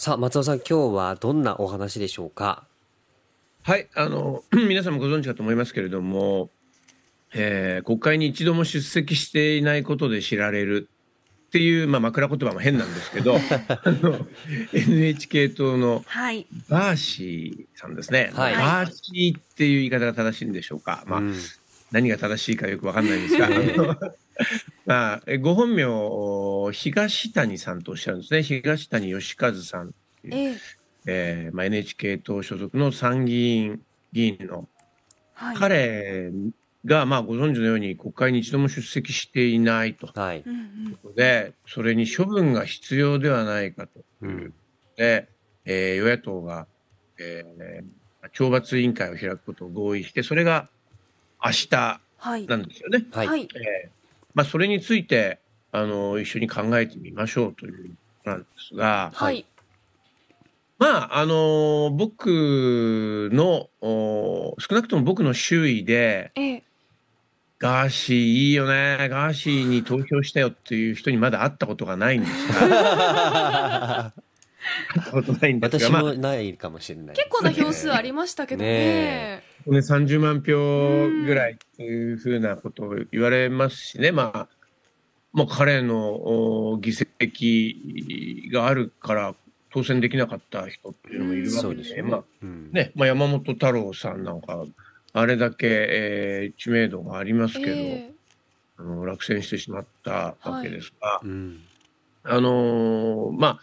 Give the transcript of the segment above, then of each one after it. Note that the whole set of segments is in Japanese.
さあ、松尾さん、今日はどんなお話でしょうか？はい、あの、皆さんもご存知かと思いますけれども、えー国会に一度も出席していないことで知られるっていう、まあ、枕言葉も変なんですけど、あの、NHK 党のはい。ガーシーさんですね。はいガーシーっていう言い方が正しいんでしょうか。まあ、うん何が正しいかよくわかんないんですが、あの まあ、えご本名、東谷さんとおっしゃるんですね。東谷義和さんっていう、えええーまあ、NHK 党所属の参議院議員のはい。彼が、まあ、ご存知のように国会に一度も出席していないと。はい。うんうん。で、それに処分が必要ではないかと。うん。で、えー与野党が、えー懲罰委員会を開くことを合意して、それが明日はい。なんですよね。はい。はい。えーまあ、それについて、あの、一緒に考えてみましょうということなんですが、はい。まあ、あの、僕の、お少なくとも僕の周囲で、ええ。ガーシーいいよね、ガーシーに投票したよっていう人にまだ会ったことがないんですが、会ったことないんですが、まあ、私もないかもしれない。結構な票数ありましたけどね。ねね、30万票ぐらいっていうふうなことを言われますしね、まあ、まあ、彼のお議席があるから当選できなかった人っていうのもいるわけで、すよね。まあうん。ねまあ、山本太郎さんなんか、あれだけ、えー知名度がありますけど、えあの落選してしまったわけですが、うん。あのーまあ、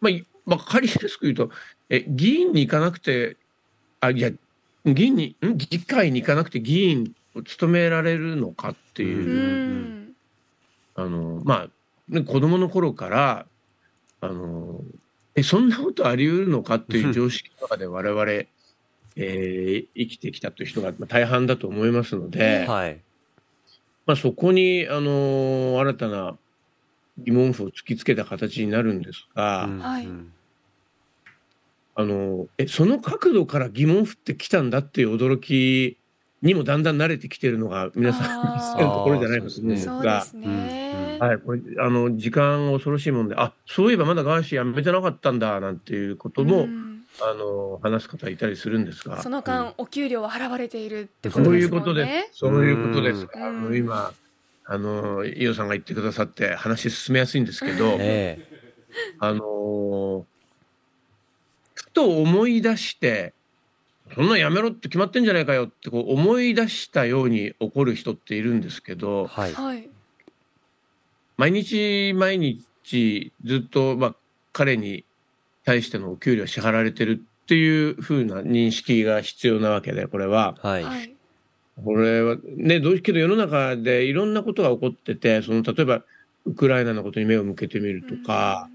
まあ、いわかりやすく言うと、え、議員に行かなくて、あ、いや、議員に、ん？議会に行かなくて議員を務められるのかってえ。いうう、ん。あの、まあ、ね子供の頃から、あの、え、そんなことあり得るのかっていう常識の中で我々、えー生きてきたという人がまあ大半だと思いますので、はい。まあ、そこに、あの新たな疑問符を突きつけた形になるんですが、うんはいうんあのえその角度から疑問符ってきたんだっていう驚きにもだんだん慣れてきてるのが皆さんのところじゃないかと思うんですがそうで、すね。はい、これあの時間恐ろしいもんであそういえばまだガーシー辞めてなかったんだなんていうことも、うん。あの話す方いたりするんですが。その間、お給料は払われているってこそうとですもんいうことです。ね。。そういうことです。うん。あの今あの伊代さんが言ってくださって話進めやすいんですけど、え。あのと思い出して、そんなんやめろって決まってんじゃないかよってこう思い出したように怒る人っているんですけえど、はい。はい。毎日毎日ずっと、まあ、彼に対してのお給料支払われてるっていう風な認識が必要なわけで、これは。はい。はい。これはね、どうけど世の中でいろんなことが起こってて、その例えばウクライナのことに目を向けてみるとか、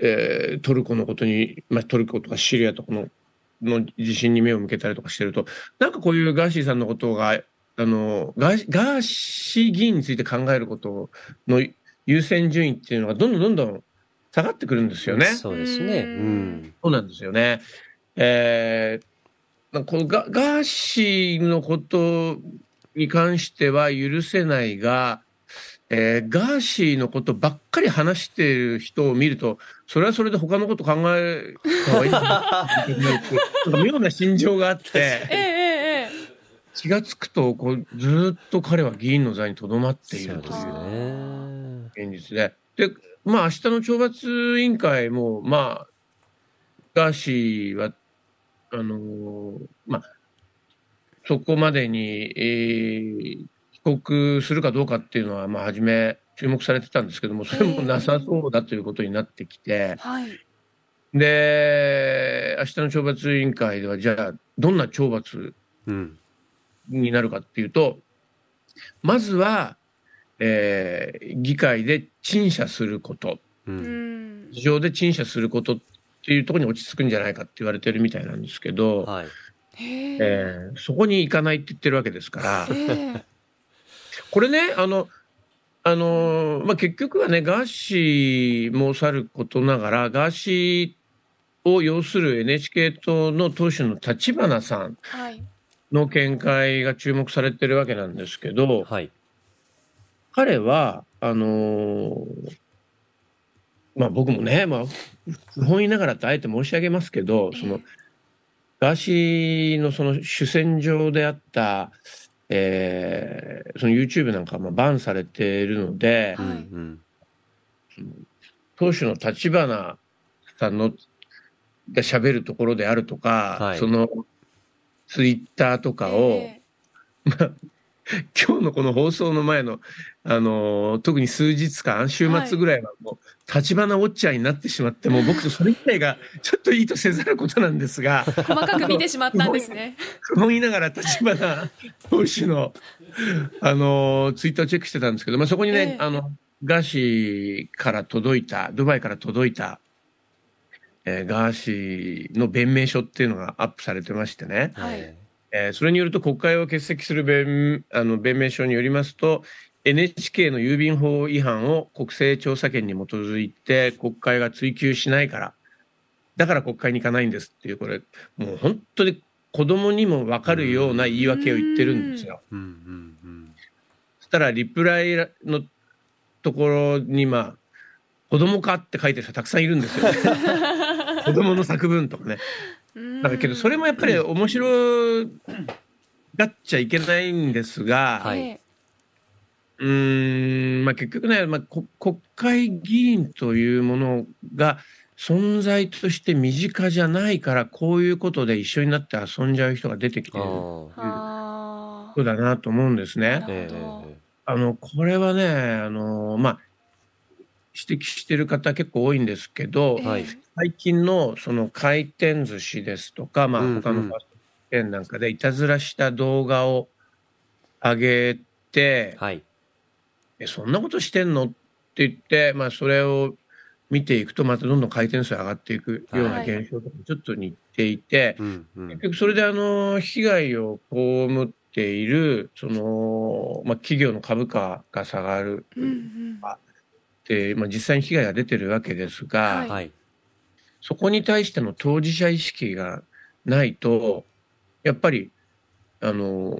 えートルコのことに、まあ、トルコとかシリアとかのの地震に目を向けたりとかしてると、なんかこういうガーシーさんのことが、あの、ガーシー議員について考えることの優先順位っていうのがどんどんどんどん下がってくるんですよね。そうですね。ううんん。そうなんですよね。えー、なんかこのガガーシーのことに関しては許せないが、えーガーシーのことばっかり話している人を見ると、それはそれで他のこと考えた方がいいなって妙な心情があって、気がつくとこう、ずっと彼は議員の座にとどまっているという。現実で。で、まあ明日の懲罰委員会も、まあ、ガーシーは、あのーまあ、そこまでに、えー帰国するかどうかっていうのは、まあ、初め注目されてたんですけども、それもなさそうだということになってきてえ、はい。で、明日の懲罰委員会では、じゃあ、どんな懲罰うん。になるかっていうと、まずは、えー議会で陳謝すること。う。うんん。議場で陳謝することっていうところに落ち着くんじゃないかって言われてるみたいなんですけど、はい。へえ。えーそこに行かないって言ってるわけですから、ええこれね、あの、あのーまあ、結局はね、ガーシーもさることながら、ガーシーを要する NHK 党の党首の立花さんはい。の見解が注目されてるわけなんですけど、はい。彼は、あのーまあ僕もね、まあ、不本意ながらとあえて申し上げますけど、その、ガーシーのその主戦場であった、えーその YouTube なんかはまあバンされているので、はいうん当主の立花さんのが喋るところであるとか、はい。そのツイッターとかを、え 今日のこの放送の前の、あのー特に数日間、週末ぐらいはもう、立花ウォッチャーになってしまって、もう僕とそれ自体がちょっといいとせざることなんですが、え細かく見てしまったんですね。不本意ながら立花投手の、あのーツイッターをチェックしてたんですけど、まあ、そこにね、ええあの、ガーシーから届いた、ドバイから届いた、えーガーシーの弁明書っていうのがアップされてましてね。はいええーそれによると国会を欠席する弁あの弁明書によりますと NHK の郵便法違反を国政調査権に基づいて国会が追及しないからだから国会に行かないんですっていうこれもう本当に子供にも分かるような言い訳を言ってるんですよ。うんうんうんそしたらリプライのところにまあ子供かって書いてる人たくさんいるんですよね。子供の作文とかね。だけどそれもやっぱり面白がっちゃいけないんですが、はい。えうーん、まあ、結局ね、まあ、こ国会議員というものが存在として身近じゃないからこういうことで一緒になって遊んじゃう人が出てきてあることだなと思うんですね。あのこれはねあの、まあ、指摘してる方結構多いんですけど、えはい最近のその回転寿司ですとか、まあ、他のファストチェーンなんかでいたずらした動画を上げて、はい。えそんなことしてんの？って言って、まあ、それを見ていくとまたどんどん回転数上がっていくようなはい。現象とかちょっと似ていて、うんうん。結局それであの被害を被っているその、まあ、企業の株価が下がるうんうんまあ、実際に被害が出てるわけですが、はい。はい。そこに対しての当事者意識がないと、やっぱり、あの、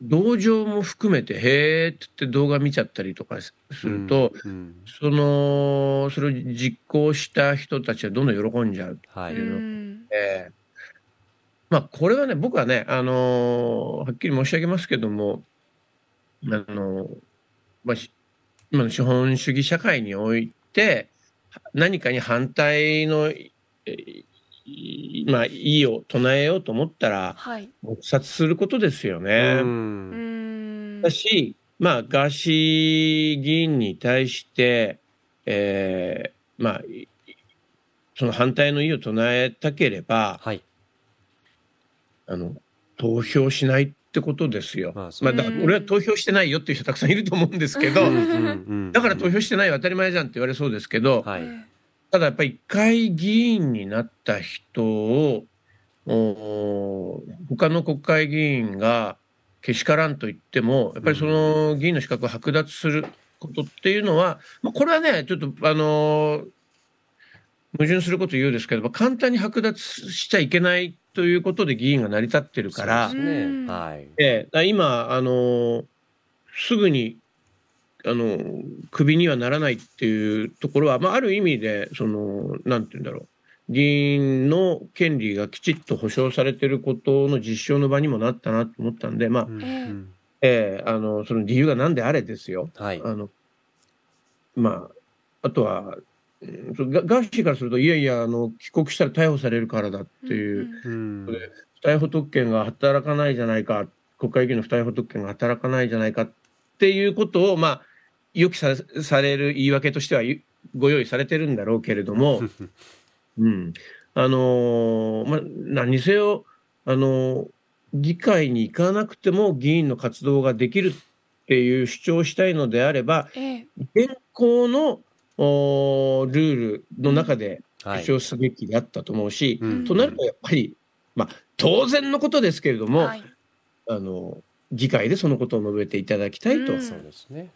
同情も含めて、へーって言って動画見ちゃったりとかすると、うんその、それを実行した人たちはどんどん喜んじゃう。はい。うんええまあ、これはね、僕はね、あのはっきり申し上げますけども、あのまあ、し今の資本主義社会において、何かに反対の、まあ、意を唱えようと思ったら、はい。黙殺することですようね。うん。ん。だし、まあ、ガーシー議員に対して、えーまあ、いその反対の意を唱えたければ、はい。あの、投票しないってことですよ。まあだから俺は投票してないよっていう人たくさんいると思うんですけど、だから投票してないは当たり前じゃんって言われそうですけど、はい。えただやっぱり一回議員になった人を、お他の国会議員がけしからんと言っても、やっぱりその議員の資格を剥奪することっていうのは、まあ、これはね、ちょっと、あのー矛盾すること言うですけど、まあ簡単に剥奪しちゃいけないということで議員が成り立ってるから、そうですうんねはいえ今、あのーすぐに、あのークビにはならないっていうところは、まあ、ある意味で、その、なんて言うんだろう。議員の権利がきちっと保障されてることの実証の場にもなったなと思ったんで、まあ、うんええうんええ、あの、その理由が何であれですよ。はいあの、まあ、あとは、ガガーシーからすると、いやいや、あの、帰国したら逮捕されるからだっていう、うん。うん不逮捕特権が働かないじゃないか、国会議員の不逮捕特権が働かないじゃないかっていうことを、まあ、予期さされる言い訳としてはゆご用意されてるんだろうけれども、うん。あのーまあ、何にせよ、あのー議会に行かなくても議員の活動ができるっていう主張をしたいのであれば、ええ。現行のおールールの中ではい。主張すべきであったと思うし、うん。となるとやっぱり、まあ、当然のことですけれども、はい。あの議会でそのことを述べていただきたいと、うん。そうですね。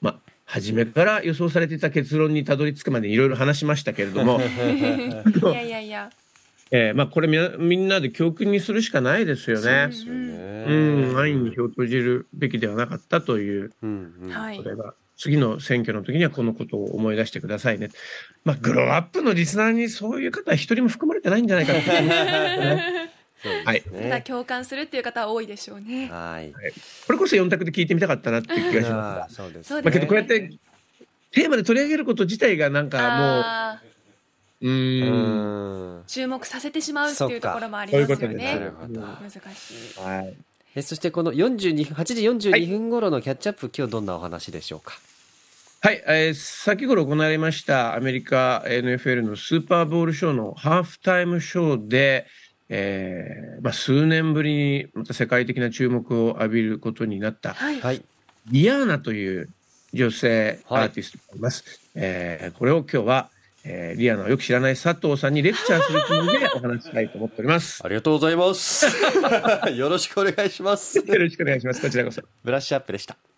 まあ、初めから予想されていた結論にたどり着くまでいろいろ話しましたけれども、いやいやいや。えーまあ、これみなみんなで教訓にするしかないですよね。そうで。すよね。うん、安易に票を投じるべきではなかったという、うんうん。はい。それが次の選挙の時にはこのことを思い出してくださいね。まあ、グローアップのリスナーにそういう方は一人も含まれてないんじゃないかって はいただね。共感するっていう方は多いでしょうね。はい。これこそ4択で聞いてみたかったなっていう気がしまあーそうですそうす。まあ、けですねどこうやってテーマで取り上げること自体がなんかあもう、う。注目させてしまうっていうところもありますよね。難しい。はい。えそしてこの42分8時42分頃のキャッチアップ、今日どんなお話でしょうか？はい、えー先頃行われましたアメリカ NFL のスーパーボールショーのハーフタイムショーで、えーまあ、数年ぶりにまた世界的な注目を浴びることになったはい。はいリアーナという女性アはいーティストがいます。えーこれを今日は、えーリアーナをよく知らない佐藤さんにレクチャーするつもりでお話ししたいと思っております。ありがとうございます よろしくお願いしますよろしくお願いします。こちらこそ。ブラッシュアップでした